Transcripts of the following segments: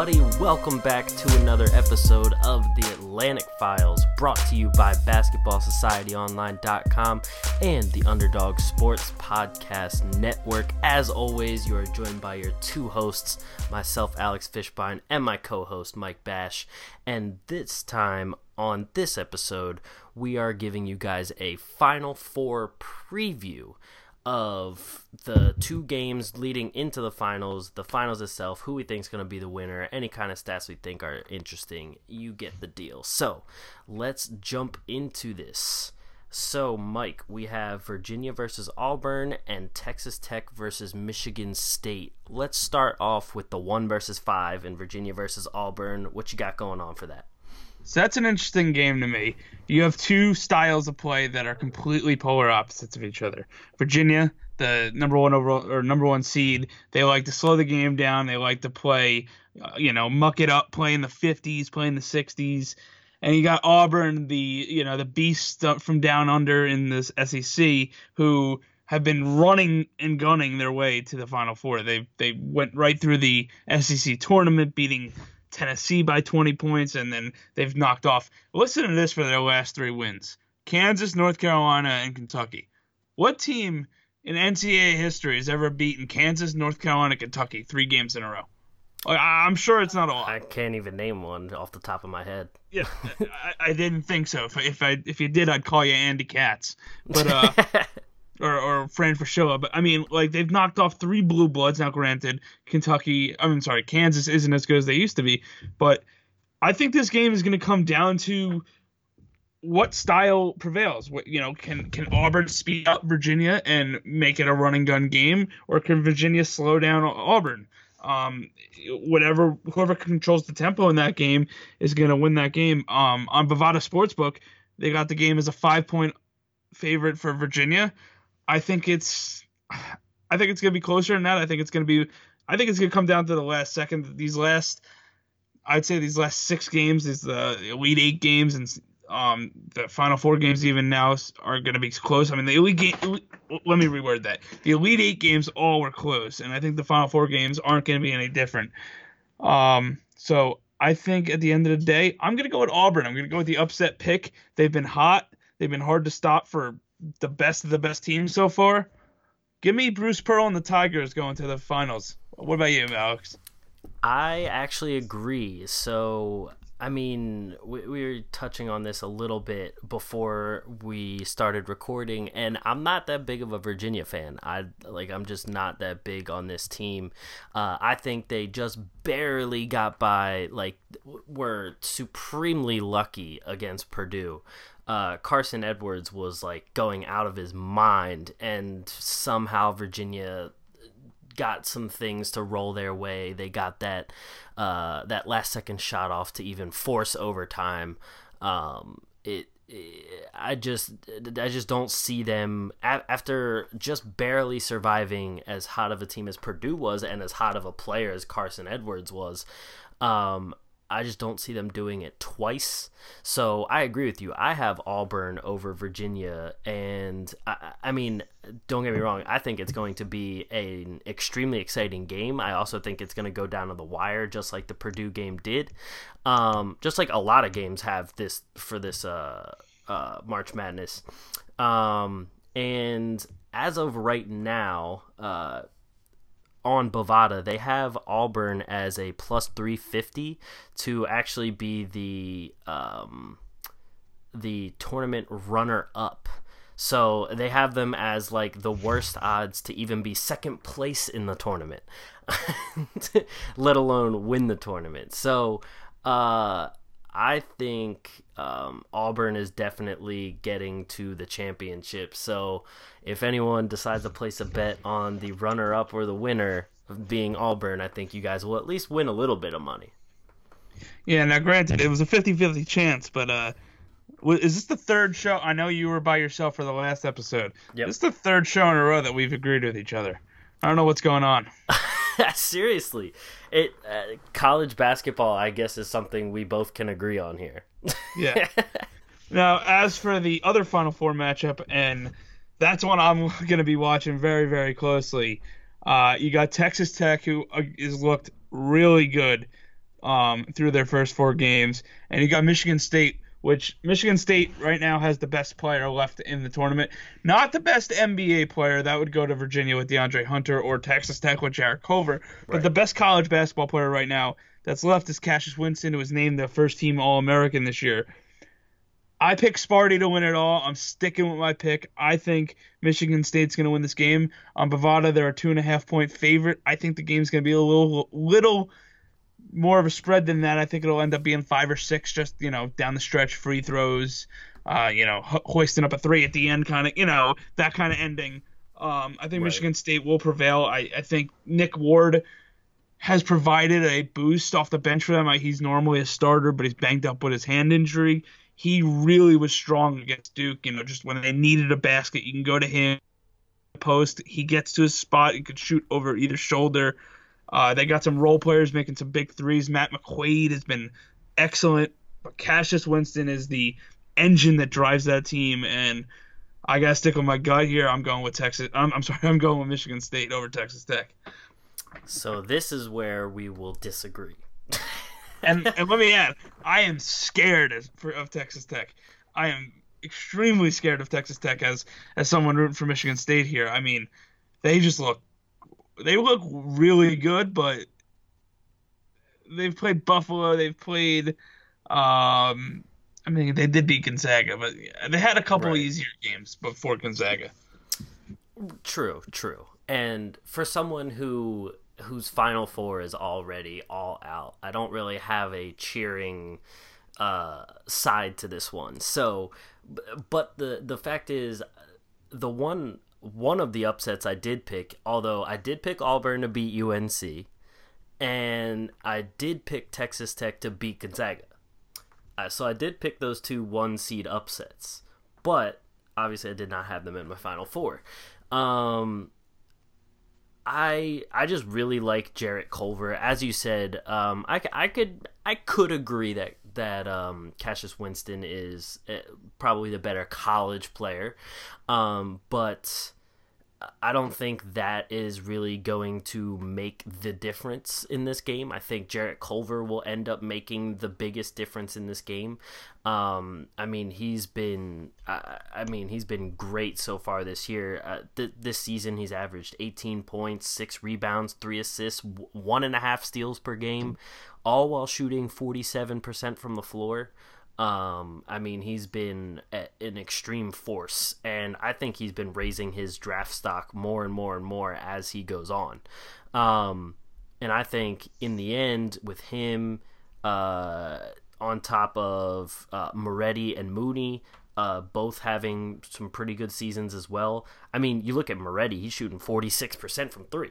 Everybody? Welcome back to another episode of the Atlantic Files, brought to you by BasketballSocietyOnline.com and the Underdog Sports Podcast Network. As always, you are joined by your two hosts, myself, Alex Fishbine, and my co host, Mike Bash. And this time, on this episode, we are giving you guys a Final Four preview of the two games leading into the finals, the finals itself, who we think is going to be the winner, any kind of stats we think are interesting. You get the deal. So let's jump into this. So, Mike, we have Virginia versus Auburn and Texas Tech versus Michigan State. Let's start off with the one versus five in Virginia versus Auburn. What you got going on for that? So that's an interesting game to me. You have two styles of play that are completely polar opposites of each other. Virginia, the number one overall or number one seed, they like to slow the game down. They like to play, uh, you know, muck it up, play in the 50s, play in the 60s. And you got Auburn, the you know the beast from down under in this SEC, who have been running and gunning their way to the Final Four. They they went right through the SEC tournament, beating Tennessee by 20 points, and then they've knocked off. Listen to this for their last three wins Kansas, North Carolina, and Kentucky. What team in NCAA history has ever beaten Kansas, North Carolina, Kentucky three games in a row? I'm sure it's not a lot. I can't even name one off the top of my head. Yeah, I, I didn't think so. If, if I if you did, I'd call you Andy Katz. But uh, or, or Fran Fraschilla, but I mean, like they've knocked off three blue bloods. Now, granted, Kentucky, I mean, sorry, Kansas isn't as good as they used to be, but I think this game is going to come down to what style prevails. What you know, can can Auburn speed up Virginia and make it a running gun game, or can Virginia slow down Auburn? Um, whatever whoever controls the tempo in that game is going to win that game. Um, on Bovada Sportsbook, they got the game as a five point favorite for Virginia. I think it's I think it's gonna be closer than that. I think it's gonna be I think it's gonna come down to the last second. These last I'd say these last six games is the Elite Eight games and um, the Final Four games even now are going to be close. I mean, the Elite game. Let me reword that. The Elite Eight games all were close, and I think the Final Four games aren't going to be any different. Um, so I think at the end of the day, I'm going to go with Auburn. I'm going to go with the upset pick. They've been hot. They've been hard to stop for the best of the best teams so far. Give me Bruce Pearl and the Tigers going to the finals. What about you, Alex? I actually agree. So, I mean, we, we were touching on this a little bit before we started recording, and I'm not that big of a Virginia fan. I like, I'm just not that big on this team. Uh, I think they just barely got by. Like, were supremely lucky against Purdue uh, Carsen Edwards was like going out of his mind, and somehow Virginia got some things to roll their way. They got that uh, that last second shot off to even force overtime. Um, it, I just I just don't see them after just barely surviving as hot of a team as Purdue was and as hot of a player as Carsen Edwards was. Um, I just don't see them doing it twice. So I agree with you. I have Auburn over Virginia, and I, I, mean, don't get me wrong. I think it's going to be an extremely exciting game. I also think it's going to go down to the wire, just like the Purdue game did. Um, just like a lot of games have this for this uh, uh, March Madness. Um, and as of right now, uh, on Bovada, they have Auburn as a plus 350 to actually be the um, the tournament runner up. So they have them as like the worst odds to even be second place in the tournament, let alone win the tournament. So uh, I think um, Auburn is definitely getting to the championship. So if anyone decides to place a bet on the runner up or the winner, being Auburn, I think you guys will at least win a little bit of money. Yeah, now granted, it was a 50-50 chance, but uh, is this the third show? I know you were by yourself for the last episode. Yep. This is the third show in a row that we've agreed with each other. I don't know what's going on. Seriously, it uh, college basketball, I guess, is something we both can agree on here. Yeah. now, as for the other Final Four matchup, and that's one I'm going to be watching very, very closely. Uh, you got Texas Tech, who uh, is looked really good um, through their first four games, and you got Michigan State, which Michigan State right now has the best player left in the tournament. Not the best NBA player, that would go to Virginia with DeAndre Hunter or Texas Tech with Jarrett Culver, but the best college basketball player right now that's left is Cassius Winston, who was named the first team All American this year. I pick Sparty to win it all. I'm sticking with my pick. I think Michigan State's going to win this game. On Bovada, they're a two and a half point favorite. I think the game's going to be a little, little more of a spread than that. I think it'll end up being five or six, just you know, down the stretch, free throws, uh, you know, ho- hoisting up a three at the end, kind of, you know, that kind of ending. Um, I think Right. Michigan State will prevail. I, I think Nick Ward has provided a boost off the bench for them. Like, He's normally a starter, but he's banged up with his hand injury. He really was strong against Duke. You know, just when they needed a basket, you can go to him. Post, he gets to his spot. He could shoot over either shoulder. Uh, they got some role players making some big threes. Matt McQuaid has been excellent, but Cassius Winston is the engine that drives that team. And I gotta stick with my gut here. I'm going with Texas. I'm, I'm sorry. I'm going with Michigan State over Texas Tech. So this is where we will disagree. and and let me add, I am scared of, for, of Texas Tech. I am extremely scared of Texas Tech as as someone rooting for Michigan State here. I mean, they just look they look really good, but they've played Buffalo, they've played um I mean they did beat Gonzaga, but they had a couple Right. easier games before Gonzaga. True, true. And for someone who whose final four is already all out, I don't really have a cheering uh, side to this one. So, but the the fact is, the one one of the upsets I did pick, although I did pick Auburn to beat UNC, and I did pick Texas Tech to beat Gonzaga. Uh, so I did pick those two one seed upsets, but obviously I did not have them in my final four. Um, I I just really like Jarrett Culver. As you said, um, I, I could I could agree that that um, Cassius Winston is uh, probably the better college player, um, but I don't think that is really going to make the difference in this game. I think Jarrett Culver will end up making the biggest difference in this game. Um, I mean, he's been, I, I mean, he's been great so far this year. Uh, th- this season, he's averaged 18 points, six rebounds, three assists, w- one and a half steals per game, all while shooting 47% from the floor. Um, I mean, he's been an extreme force, and I think he's been raising his draft stock more and more and more as he goes on. Um, and I think in the end, with him uh, on top of uh, Moretti and Mooney, uh, both having some pretty good seasons as well. I mean, you look at Moretti; he's shooting forty six percent from three.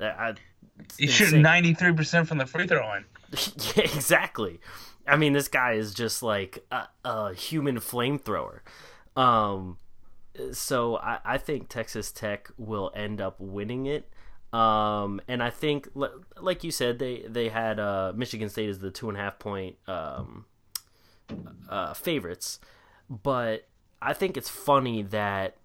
I, it's He's shooting ninety three percent from the free throw line. yeah, exactly. I mean, this guy is just like a, a human flamethrower. Um, so I, I think Texas Tech will end up winning it. Um, and I think, like you said, they they had uh, Michigan State as the two and a half point um, uh, favorites, but I think it's funny that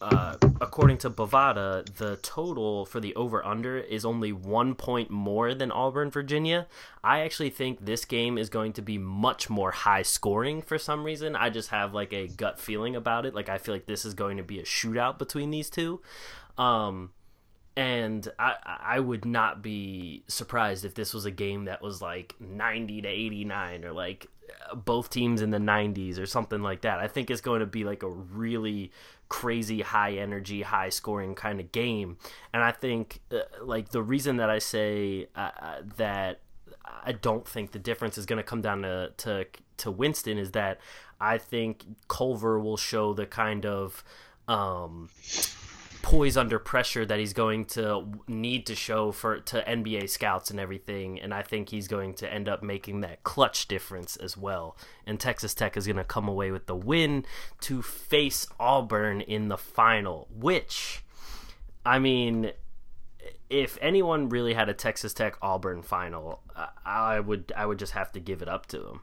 uh, according to Bovada, the total for the over under is only one point more than Auburn, Virginia. I actually think this game is going to be much more high scoring for some reason. I just have like a gut feeling about it. Like I feel like this is going to be a shootout between these two. Um, and I, I would not be surprised if this was a game that was like 90 to 89 or like both teams in the 90s or something like that. I think it's going to be like a really crazy high energy, high scoring kind of game. And I think uh, like the reason that I say uh, uh, that I don't think the difference is going to come down to, to to Winston is that I think Culver will show the kind of um, poise under pressure that he's going to need to show for to NBA scouts and everything and I think he's going to end up making that clutch difference as well and Texas Tech is going to come away with the win to face Auburn in the final which I mean if anyone really had a Texas Tech Auburn final I would I would just have to give it up to them.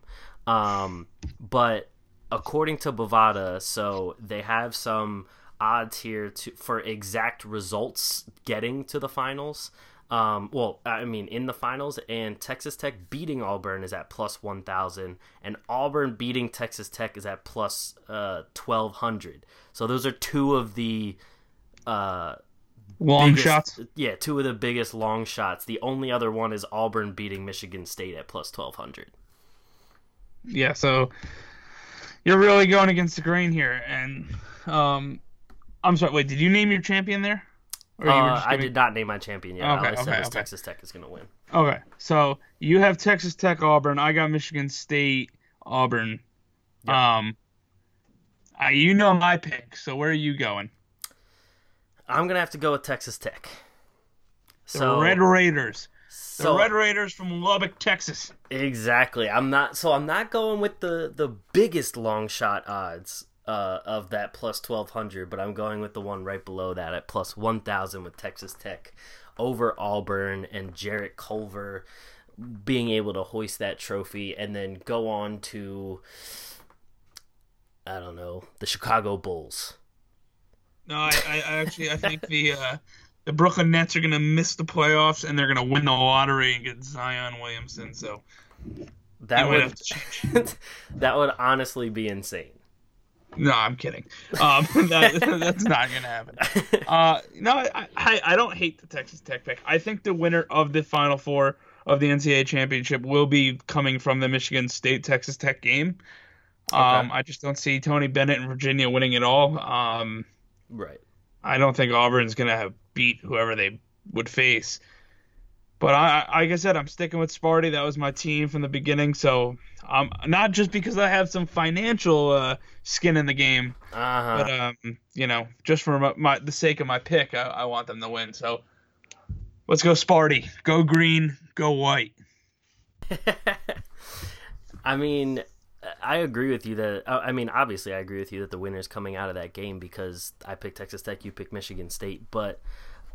um, but according to Bovada so they have some odds here to for exact results getting to the finals. Um, well, I mean, in the finals, and Texas Tech beating Auburn is at plus 1,000, and Auburn beating Texas Tech is at plus, uh, 1,200. So those are two of the uh, long biggest, shots. Yeah, two of the biggest long shots. The only other one is Auburn beating Michigan State at plus 1,200. Yeah, so you're really going against the grain here, and um, I'm sorry. Wait, did you name your champion there? Or uh, I did not name my champion yet. Okay, I said okay, okay. Texas Tech is going to win. Okay, so you have Texas Tech, Auburn. I got Michigan State, Auburn. Yep. Um, uh, you know my pick. So where are you going? I'm going to have to go with Texas Tech. The So Red Raiders. The Red Raiders from Lubbock, Texas. Exactly. I'm not so I'm not going with the the biggest long shot odds uh, of that plus 1200, but I'm going with the one right below that at plus 1000 with Texas Tech over Auburn and Jarrett Culver being able to hoist that trophy and then go on to I don't know, the Chicago Bulls. No, I, I, actually I think the uh, the Brooklyn Nets are gonna miss the playoffs and they're gonna win the lottery and get Zion Williamson. So That would have to change. that would honestly be insane. No, I'm kidding. Um, that, that's not gonna happen. Uh, no, I, I I don't hate the Texas Tech pick. I think the winner of the Final Four of the NCAA championship will be coming from the Michigan State Texas Tech game. Um, I just don't see Tony Bennett and Virginia winning at all. Um, Right. I don't think Auburn's gonna have beat whoever they would face. But I, I like I said, I'm sticking with Sparty. That was my team from the beginning. So, um, not just because I have some financial uh, skin in the game, Uh-huh. but um, you know, just for my, my the sake of my pick, I, I want them to win. So, let's go Sparty. Go green. Go white. I mean, I agree with you that. uh, I mean, obviously, I agree with you that the winner's coming out of that game because I picked Texas Tech, you picked Michigan State. But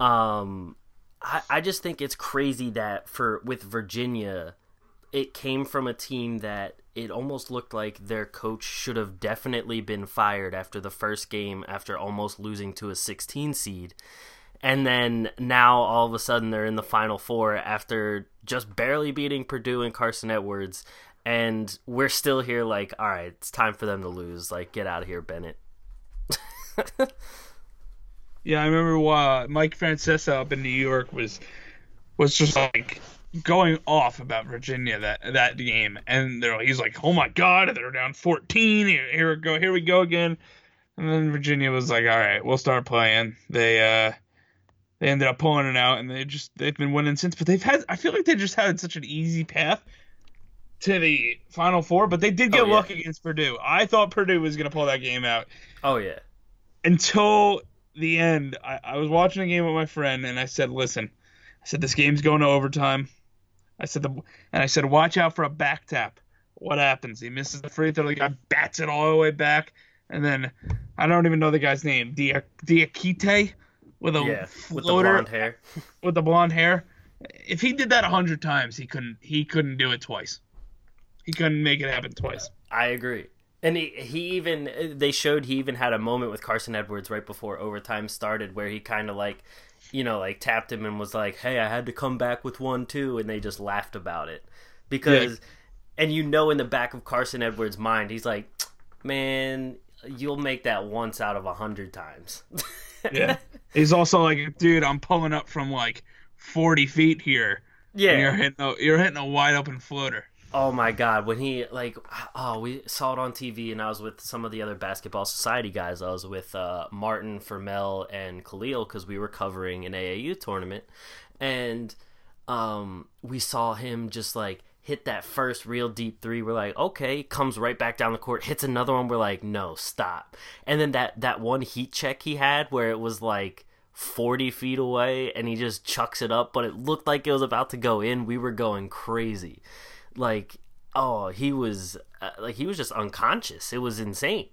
um, I, I just think it's crazy that for with Virginia, it came from a team that it almost looked like their coach should have definitely been fired after the first game after almost losing to a 16 seed. And then now all of a sudden they're in the final four after just barely beating Purdue and Carsen Edwards. And we're still here like, all right, it's time for them to lose. Like, get out of here, Bennett. Yeah, I remember uh, Mike Francesa up in New York was was just like going off about Virginia that that game, and they're, he's like, "Oh my God, they're down 14. Here, here we go, here we go again." And then Virginia was like, "All right, we'll start playing." They uh they ended up pulling it out, and they just they've been winning since. But they've had I feel like they just had such an easy path to the Final Four, but they did get Oh, yeah. lucky against Purdue. I thought Purdue was gonna pull that game out Oh, yeah. until the end, I, I was watching a game with my friend, and I said, "Listen," I said, "This game's going to overtime." I said, the, and I said, "Watch out for a back tap." What happens? He misses the free throw. The guy bats it all the way back, and then I don't even know the guy's name. Dia Diakite with a Yeah. With the blonde hair. with the blonde hair. If he did that a hundred times, he couldn't. He couldn't do it twice. He couldn't make it happen twice. I agree. And he, he even they showed he even had a moment with Carsen Edwards right before overtime started where he kind of like you know like tapped him and was like, "Hey, I had to come back with one too," and they just laughed about it because and you know in the back of Carsen Edwards' mind he's like, "Man, you'll make that once out of a hundred times." Yeah. He's also like, dude, I'm pulling up from like 40 feet here. yeah. You're hitting a you're hitting a wide open floater. Oh my god, when he like oh we saw it on TV and I was with some of the other basketball society guys. I was with uh, Martin, Fermel, and Khalil because we were covering an AAU tournament, and um, we saw him just like hit that first real deep three. We're like, okay, comes right back down the court, hits another one. We're like, no, stop. And then that that one heat check he had where it was like 40 feet away and he just chucks it up, but it looked like it was about to go in. We were going crazy. Like, oh, he was uh, like he was just unconscious. It was insane.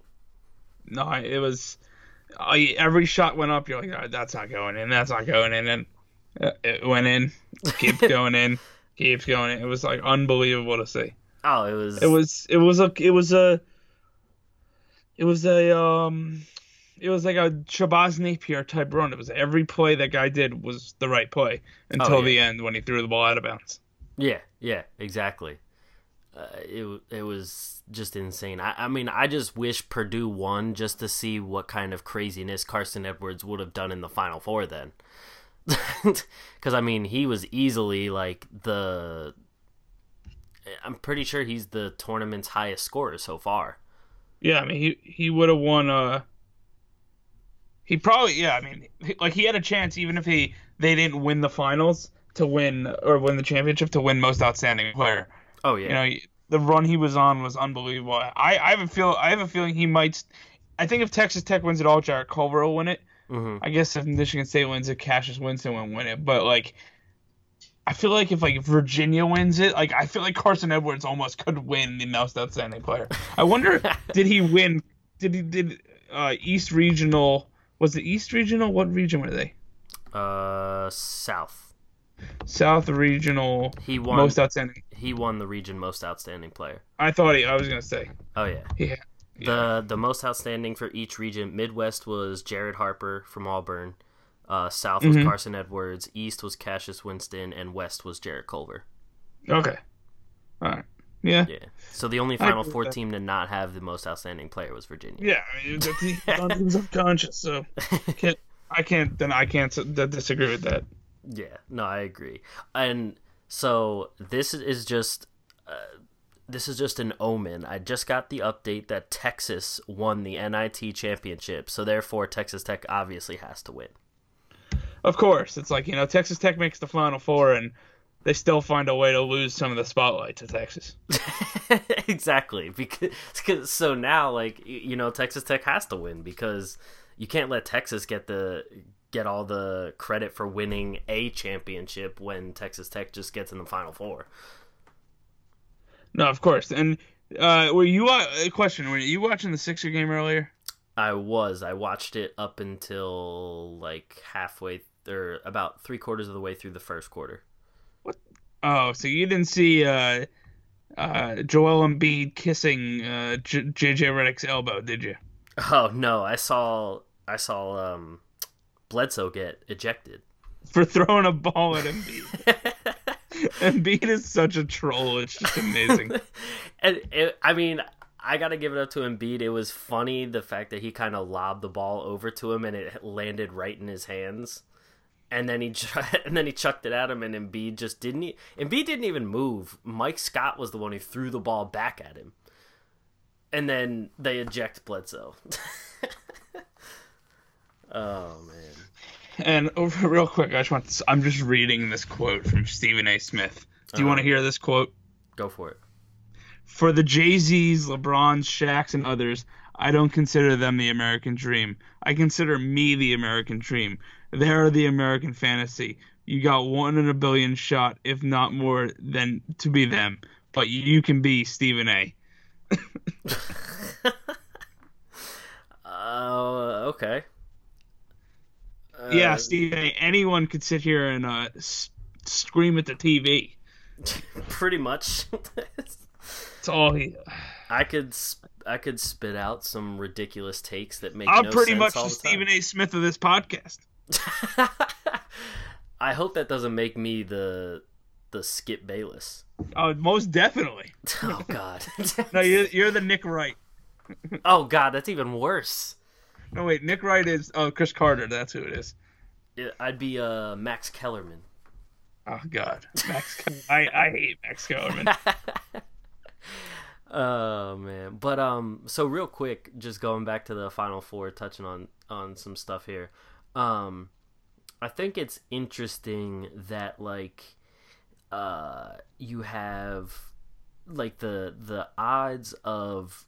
No, it was I, every shot went up. You're like, oh, that's not going in. That's not going in. And uh, it went in. Keeps going in. Keeps going in. It was like unbelievable to see. Oh, it was. It was. It was a. It was a. It was a. Um. It was like a Shabazz Napier type run. It was every play that guy did was the right play until Oh, yeah. the end when he threw the ball out of bounds. Yeah, yeah, exactly. Uh, it it was just insane. I, I mean, I just wish Purdue won just to see what kind of craziness Carsen Edwards would have done in the Final Four then. Because I mean, he was easily like the. I'm pretty sure he's the tournament's highest scorer so far. Yeah, I mean he he would have won. Uh, he probably yeah. I mean, he- like he had a chance even if he they didn't win the finals to win or win the championship to win most outstanding player. Oh yeah, You know, the run he was on was unbelievable. I I have a feel I have a feeling he might. I think if Texas Tech wins it all, Jarrett Culver will win it. hmm I guess if Michigan State wins it, Cassius Winston will win it. But like, I feel like if like Virginia wins it, like I feel like Carsen Edwards almost could win the most outstanding player. I wonder, did he win? Did he did uh, East Regional? Was it East Regional? What region were they? uh, South. South Regional. He won. Most outstanding. he won the region most outstanding player. I thought he. I was gonna say. Oh yeah. Yeah. The the most outstanding for each region, Midwest was Jared Harper from Auburn. Uh, South was Mhm. Carsen Edwards. East was Cassius Winston, and West was Jarrett Culver. Okay. All right. Yeah. Yeah. So the only Final Four that. team to not have the most outstanding player was Virginia. Yeah. I mean, that's- unconscious, so can't, I can't. Then I can't disagree with that. Yeah, no, I agree. And so this is just uh, this is just an omen. I just got the update that Texas won the NIT championship, so therefore Texas Tech obviously has to win. Of course, it's like you know Texas Tech makes the Final Four, and they still find a way to lose some of the spotlight to Texas. exactly because so now like you know Texas Tech has to win because you can't let Texas get the get all the credit for winning a championship when Texas Tech just gets in the final four. No, of course. And uh, were you uh, a question? Were you watching the Sixer game earlier? I was I watched it up until like halfway or about three quarters of the way through the first quarter. What? Oh, so you didn't see uh, uh, Joel Embiid kissing uh, J- JJ Redick's elbow, did you? Oh no, I saw I saw um Bledsoe get ejected. For throwing a ball at Embiid. Embiid is such a troll. It's just amazing. and it, I mean, I gotta give it up to Embiid. It was funny the fact that he kind of lobbed the ball over to him and it landed right in his hands, and then he and then he chucked it at him, and Embiid just didn't. E- Embiid didn't even move. Mike Scott was the one who threw the ball back at him, and then they eject Bledsoe. Oh man. And over real quick, I just want to, I'm just reading this quote from Stephen A. Smith. Do you want to hear this quote? Go for it. For the Jay Z's, LeBrons, Shaqs, and others, I don't consider them the American dream. I consider me the American dream. They are the American fantasy. You got one in a billion shot, if not more, than to be them. But you can be Stephen A. Uh, okay. Uh, yeah, Stephen A. Anyone could sit here and uh, s- scream at the TV. pretty much. It's all he. I could sp- I could spit out some ridiculous takes that make I'm no pretty sense much all the the Stephen A. Smith of this podcast. I hope that doesn't make me the the Skip Bayless. Oh, most definitely. Oh God. No, you're you're the Nick Wright. oh God, that's even worse. No, wait, Nick Wright is oh Cris Carter. That's who it is. Yeah, I'd be uh Max Kellerman. Oh God, Max. I I hate Max Kellerman. Oh man, but um, so real quick, just going back to the Final Four, touching on on some stuff here. Um, I think it's interesting that like, uh, you have like the the odds of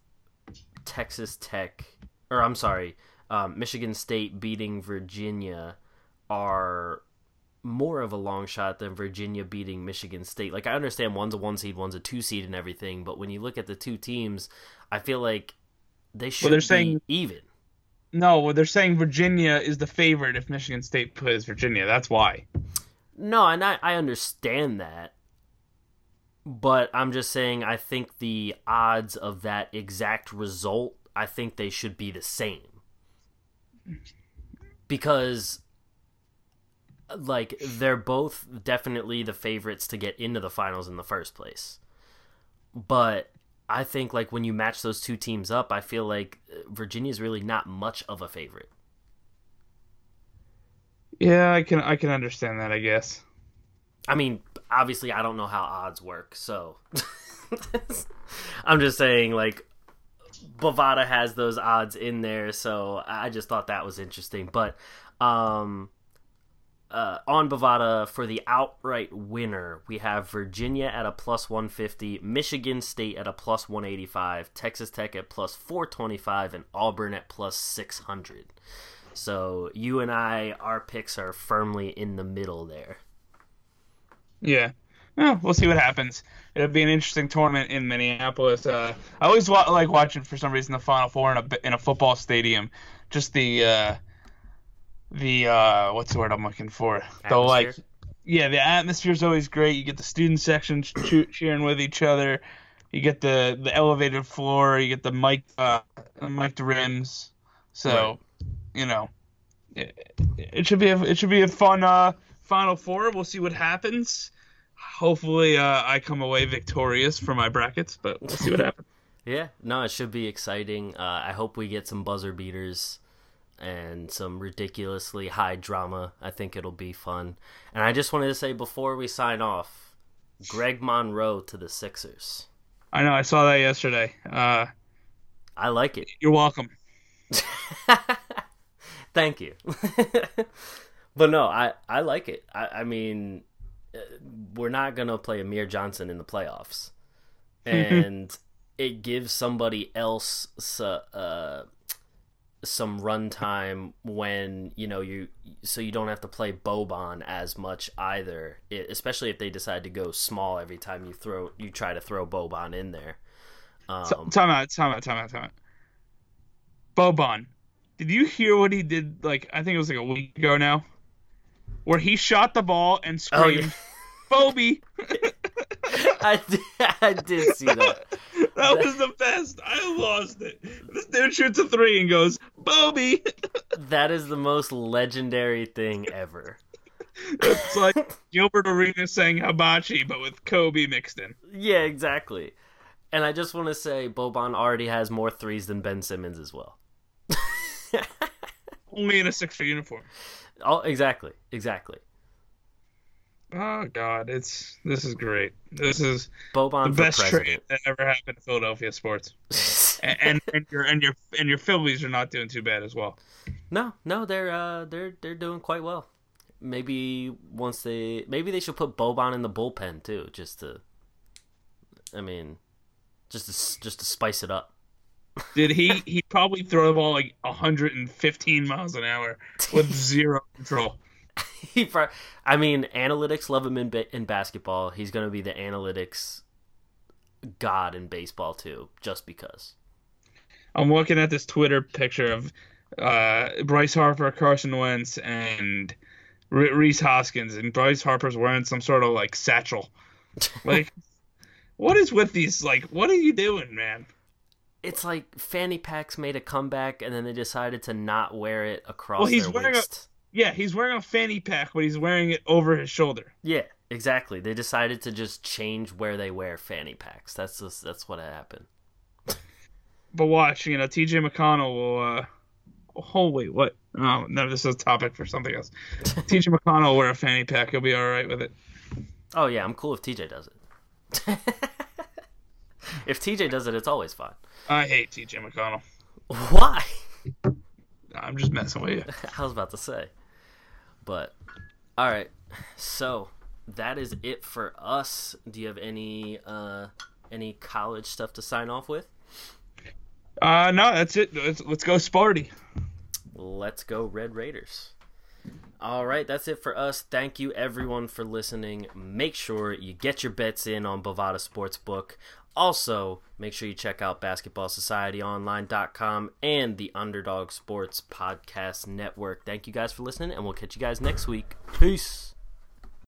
Texas Tech, or I'm sorry, um, Michigan State beating Virginia are more of a long shot than Virginia beating Michigan State. Like I understand one's a one seed, one's a two seed, and everything, but when you look at the two teams, I feel like they should they're be saying- even. No, well, they're saying Virginia is the favorite if Michigan State plays Virginia. That's why. No, and I, I understand that. But I'm just saying I think the odds of that exact result, I think they should be the same. Because like they're both definitely the favorites to get into the finals in the first place. But I think like when you match those two teams up, I feel like Virginia's really not much of a favorite. Yeah, I can I can understand that. I guess. I mean, obviously, I don't know how odds work, so I'm just saying, like, Bovada has those odds in there, so I just thought that was interesting. But um, uh, on Bovada for the outright winner, we have Virginia at a plus 150, Michigan State at a plus 185, Texas Tech at plus 425, and Auburn at plus 600. So you and I, our picks are firmly in the middle there. Yeah. Well, we'll see what happens. It'll be an interesting tournament in Minneapolis. Uh, I always wa- like watching for some reason the Final Four in a in a football stadium. Just the uh, the uh, what's the word I'm looking for? The like, Atmosphere? yeah, the atmosphere's always great. You get the student section che- cheering with each other. You get the the elevated floor. You get the mic uh, mic rims. So, Right. you know, it, it should be a, it should be a fun uh, Final Four. We'll see what happens. Hopefully, uh, I come away victorious for my brackets, but we'll see what happens. Yeah, no, it should be exciting. Uh, I hope we get some buzzer beaters and some ridiculously high drama. I think it'll be fun. And I just wanted to say before we sign off, Greg Monroe to the Sixers. I know I saw that yesterday. Uh, I like it. you're welcome. Thank you. but no, I, I like it. I, I mean, we're not going to play Amir Johnson in the playoffs. And it gives somebody else so- uh, some runtime when, you know, you so you don't have to play Boban as much either, i especially if they decide to go small every time you throw you try to throw Boban in there. Um, T- time out, time out, time out, time out. Boban, did you hear what he did? Like I think it was like a week ago now, where he shot the ball and Oh, yeah. screamed! I did, I did see that. That was the best. I lost it. This dude shoots a three and goes, "Bobby!" That is the most legendary thing ever. it's like Gilbert Arenas saying hibachi, but with Kobe mixed in. Yeah, exactly. And I just want to say Boban already has more threes than Ben Simmons as well. Only in a six-foot uniform. Oh, exactly, exactly. Oh God, it's this is great. This is Boban the best trade that ever happened to Philadelphia sports. and, and and your and your and your Phillies are not doing too bad as well. no, no, they're uh, they're they're doing quite well. Maybe once they maybe they should put Boban in the bullpen too, just to. I mean, just to just to spice it up. Did he? He probably throw the ball like 115 miles an hour with zero control. he I mean, analytics love him in in basketball. He's going to be the analytics god in baseball too, just because. I'm looking at this Twitter picture of uh, Bryce Harper, Carson Wentz, and Re- Rhys Hoskins, and Bryce Harper's wearing some sort of like satchel. Like, what is with these? Like, what are you doing, man? It's like fanny packs made a comeback, and then they decided to not wear it across Well, he's their wearing a- Yeah, he's wearing a fanny pack, but he's wearing it over his shoulder. Yeah, exactly. They decided to just change where they wear fanny packs. That's just, that's what happened. But watch, you know, T.J. McConnell will. uh Oh wait, what? Oh no, this is a topic for something else. T.J. McConnell will wear a fanny pack. He'll be all right with it. Oh yeah, I'm cool if TJ does it. if TJ does it, it's always fine. I hate T.J. McConnell. Why? I'm just messing with you. I was about to say. But all right. So, that is it for us. Do you have any uh any college stuff to sign off with? Uh, no, that's it. Let's, let's go Sparty. Let's go Red Raiders. All right, that's it for us. Thank you everyone for listening. Make sure you get your bets in on Bovada Sportsbook. Also, make sure you check out basketballsocietyonline.com and the Underdog Sports Podcast Network. Thank you guys for listening, and we'll catch you guys next week. Peace.